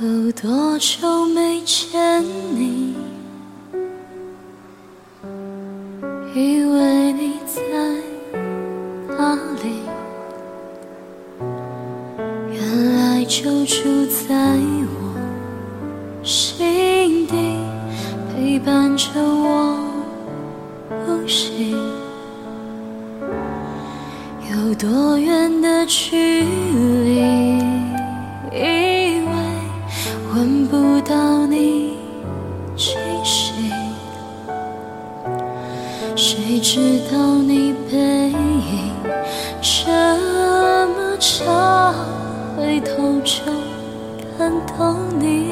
有多久没见你？以为你在哪里？原来就住在我陪伴着我呼吸。有多远的距离？以为闻不到你气息，谁知道你背影这么长，回头就看到你。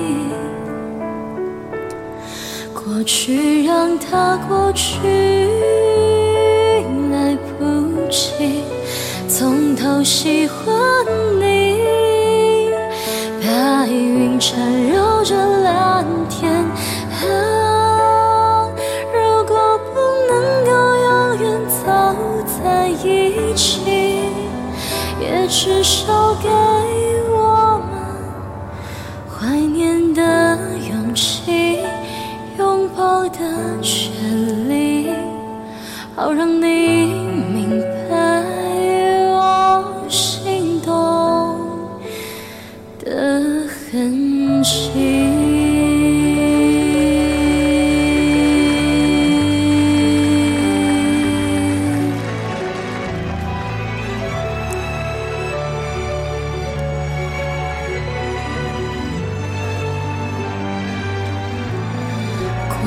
过去让它过去，来不及从头喜欢你。白云缠绕着蓝天，啊，如果不能够永远走在一起，也至少给我们怀念的权利，好让你明白我心动的痕迹。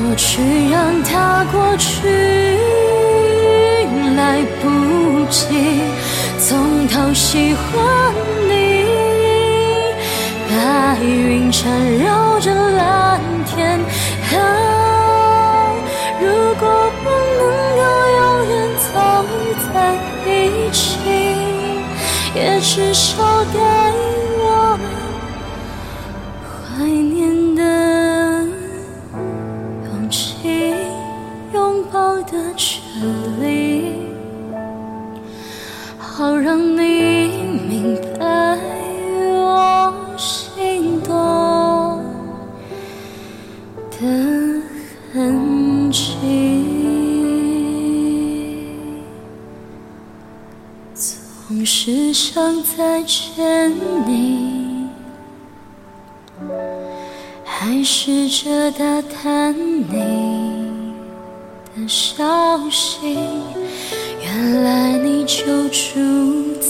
过去让它过去，来不及从头喜欢你。白云缠绕着蓝天，啊，如果不能够永远走在一起，也至少给的权利，好让你明白我心动的痕迹。总是想再见你。还试着打探你的消息，原来你就住在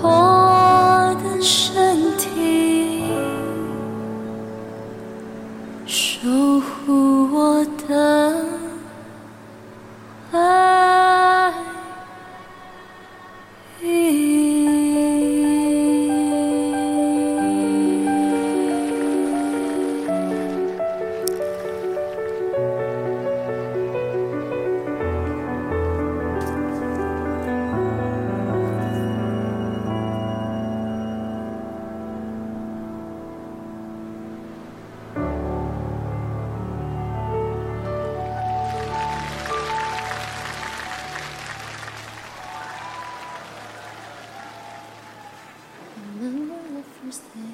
我的身体，守护我的 is?